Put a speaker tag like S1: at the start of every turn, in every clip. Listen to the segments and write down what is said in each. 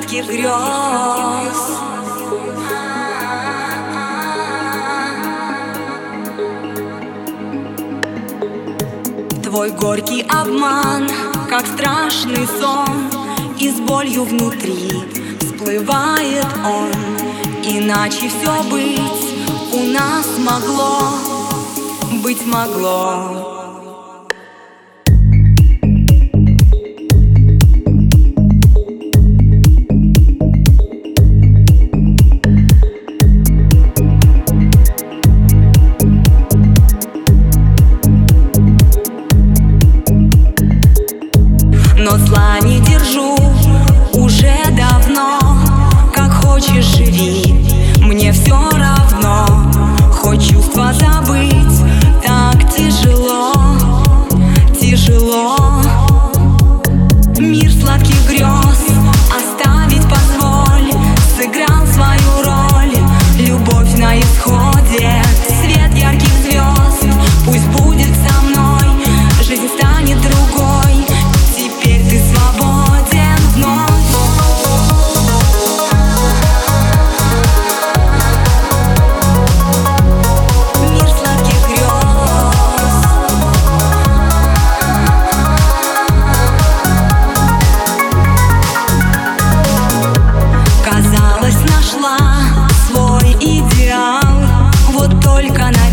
S1: сладких грез. Твой горький обман, как страшный сон И с болью внутри всплывает он Иначе все быть у нас могло Быть могло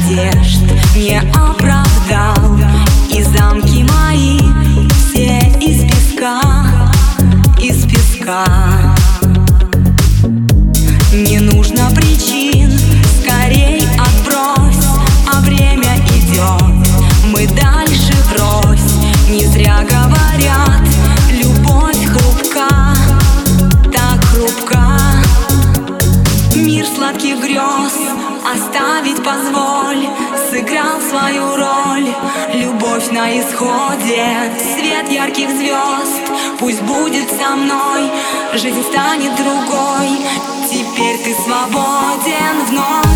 S1: надежд не оправдал. И замки мои все из песка, из песка Свою роль. Любовь на исходе. Свет ярких звезд. Пусть будет со мной. Жизнь станет другой. Теперь ты свободен вновь